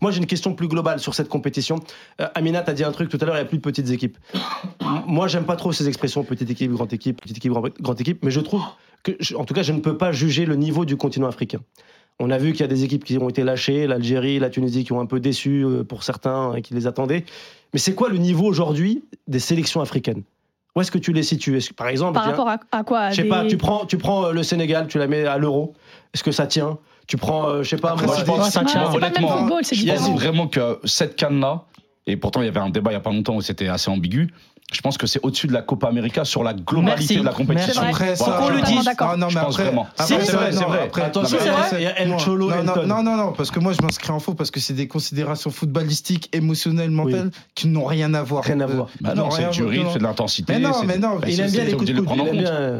Moi, j'ai une question plus globale sur cette compétition. Euh, Amina, tu as dit un truc tout à l'heure, il n'y a plus de petites équipes. Moi, j'aime pas trop ces expressions petite équipe, grande équipe, petite équipe, grande équipe, mais je trouve que, en tout cas, je ne peux pas juger le niveau du continent africain. On a vu qu'il y a des équipes qui ont été lâchées, l'Algérie, la Tunisie qui ont un peu déçu euh, pour certains et qui les attendaient. Mais c'est quoi le niveau aujourd'hui des sélections africaines? Où est-ce que tu les situes? Que, Par exemple, Par tiens, rapport à, à quoi? je sais des- pas, tu prends, tu prends euh, le Sénégal, tu la mets à l'euro. Est-ce que ça tient? Tu prends, euh, je sais pas, Après, moi, je pense- ça Ah, tient. même Honnêtement, Je pense vraiment que cette canne-là, et pourtant il y avait un débat il n'y a pas longtemps où c'était assez ambigu, je pense que c'est au-dessus de la Copa América sur la globalité Merci. de la compétition. Merci. Après, ça, Voilà. Qu'on le je- dise. Non, non, mais après, après, c'est vrai, c'est vrai. après- Attention, non, c'est mais vrai. ça- Il y a El non, Cholo non, non, non, non, non, parce que moi je m'inscris en faux parce que c'est des considérations footballistiques, émotionnelles, mentales qui n'ont rien à voir. Rien à Euh, voir. Bah qui non, c'est du rythme, c'est de l'intensité. Mais non, mais non, bah, Il c'est- aime bien les coups de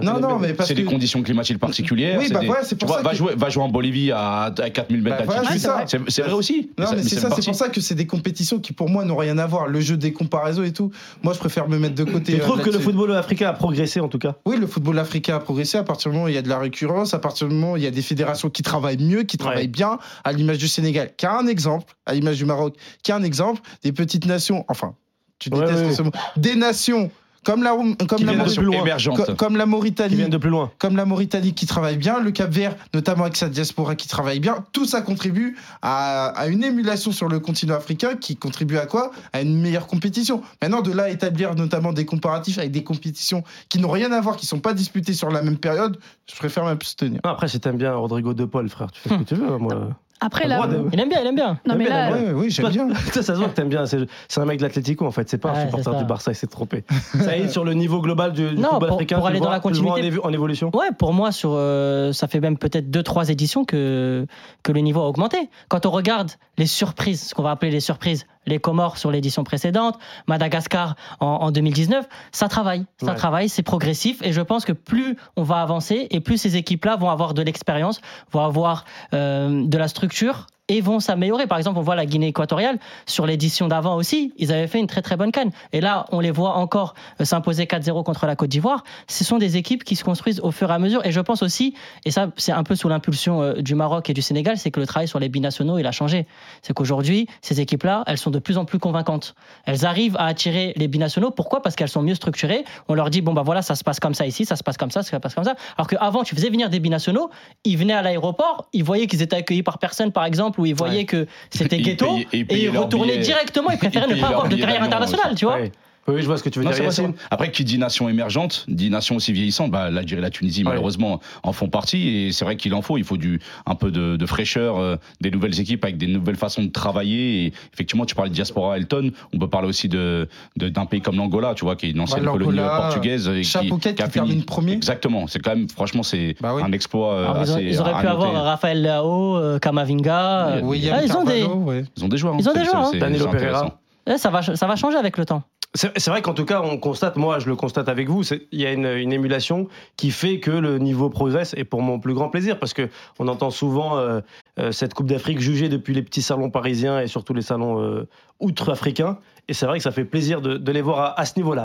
Non, non, mais parce C'est des que- conditions climatiques particulières. Oui, bah voilà, c'est pour ça va que- jouer, va jouer en Bolivie à, à 4000 mètres Bah d'altitude. c'est vrai aussi. Non, mais c'est ça, c'est pour ça que c'est des compétitions qui pour moi n'ont rien à voir. Le jeu des comparaisons et tout, moi je préfère me mettre de côté. Tu euh, trouves que le football africain a progressé en tout cas? Oui, le football africain a progressé à partir du moment où il y a de la récurrence, à partir du moment où il y a des fédérations qui travaillent mieux, qui travaillent Ouais. bien, à l'image du Sénégal, qui a un exemple, à l'image du Maroc, qui a un exemple, des petites nations, enfin, tu Ouais, détestes ouais. ce mot, des nations comme la, comme la, loin. comme la Mauritanie, de plus loin. comme la Mauritanie qui travaille bien, le Cap Vert, notamment avec sa diaspora qui travaille bien, tout ça contribue à, à une émulation sur le continent africain qui contribue à quoi? À une meilleure compétition. Maintenant, de là à établir notamment des comparatifs avec des compétitions qui n'ont rien à voir, qui sont pas disputées sur la même période, je préfère m'abstenir. Après, si t'aimes bien Rodrigo De Paul, frère, tu fais ce que tu veux. Moi. Après, là. de- Il aime bien, il aime bien. Non, mais Mais là. ouais, Ouais, oui, j'aime bien. Ça, ça se voit que t'aimes bien. C'est un mec de l'Atlético, en fait. C'est pas un Ouais, supporter du Barça, il s'est trompé. Ça y est, sur le niveau global du, du Non, football pour- africain, pour aller le dans vois- la continuité. en évolution Ouais, pour moi, sur, euh, ça fait même peut-être deux, trois éditions que, que le niveau a augmenté. Quand on regarde les surprises, ce qu'on va appeler les surprises, les Comores sur l'édition précédente, Madagascar en, en 2019, ça travaille. Ça Ouais. travaille, c'est progressif. Et je pense que plus on va avancer et plus ces équipes-là vont avoir de l'expérience, vont avoir euh, de la structure et vont s'améliorer. Par exemple, on voit la Guinée équatoriale sur l'édition d'avant aussi, ils avaient fait une très très bonne canne. Et là, on les voit encore euh, s'imposer 4-0 contre la Côte d'Ivoire. Ce sont des équipes qui se construisent au fur et à mesure. Et je pense aussi, et ça c'est un peu sous l'impulsion euh, du Maroc et du Sénégal, c'est que le travail sur les binationaux, il a changé. C'est qu'aujourd'hui, ces équipes-là, elles sont de plus en plus convaincantes. Elles arrivent à attirer les binationaux. Pourquoi? Parce qu'elles sont mieux structurées. On leur dit, bon bah voilà, ça se passe comme ça ici, ça se passe comme ça, ça se passe comme ça. Alors qu'avant, tu faisais venir des binationaux, ils venaient à l'aéroport, ils voyaient qu'ils étaient accueillis par personne, par exemple, ou ils voyaient Ouais. que c'était ghetto, ils et ils retournaient billet. directement, ils préféraient ne pas avoir de carrière internationale, tu vois. Ouais. Oui, je vois ce que tu veux Non, dire. Après, qui dit nation émergente, dit nation aussi vieillissante, bah, l'Algérie et la Tunisie, Ouais. malheureusement, en font partie. Et c'est vrai qu'il en faut. Il faut du, un peu de, de fraîcheur, euh, des nouvelles équipes avec des nouvelles façons de travailler. Et effectivement, tu parlais de diaspora Elton. On peut parler aussi de, de- d'un pays comme l'Angola, tu vois, qui est une ancienne Ouais, colonie euh, portugaise. et qui, qui termine premier. Exactement. C'est quand même, franchement, c'est Bah oui. un exploit euh, ils, ont- assez. ils auraient pu avoir Raphaël euh, Kamavinga. euh, William ah, ils ont des. Carvalho, ouais. Ils ont des joueurs. Ils ont hein. des joueurs, hein. Danilo Pereira. Eh, ça, va, ça va changer avec le temps. C'est vrai qu'en tout cas, on constate, moi je le constate avec vous, il y a une, émulation qui fait que le niveau progresse et pour mon plus grand plaisir parce que on entend souvent euh, euh, cette Coupe d'Afrique jugée depuis les petits salons parisiens et surtout les salons euh, outre-africains et c'est vrai que ça fait plaisir de, les voir à- à ce niveau-là.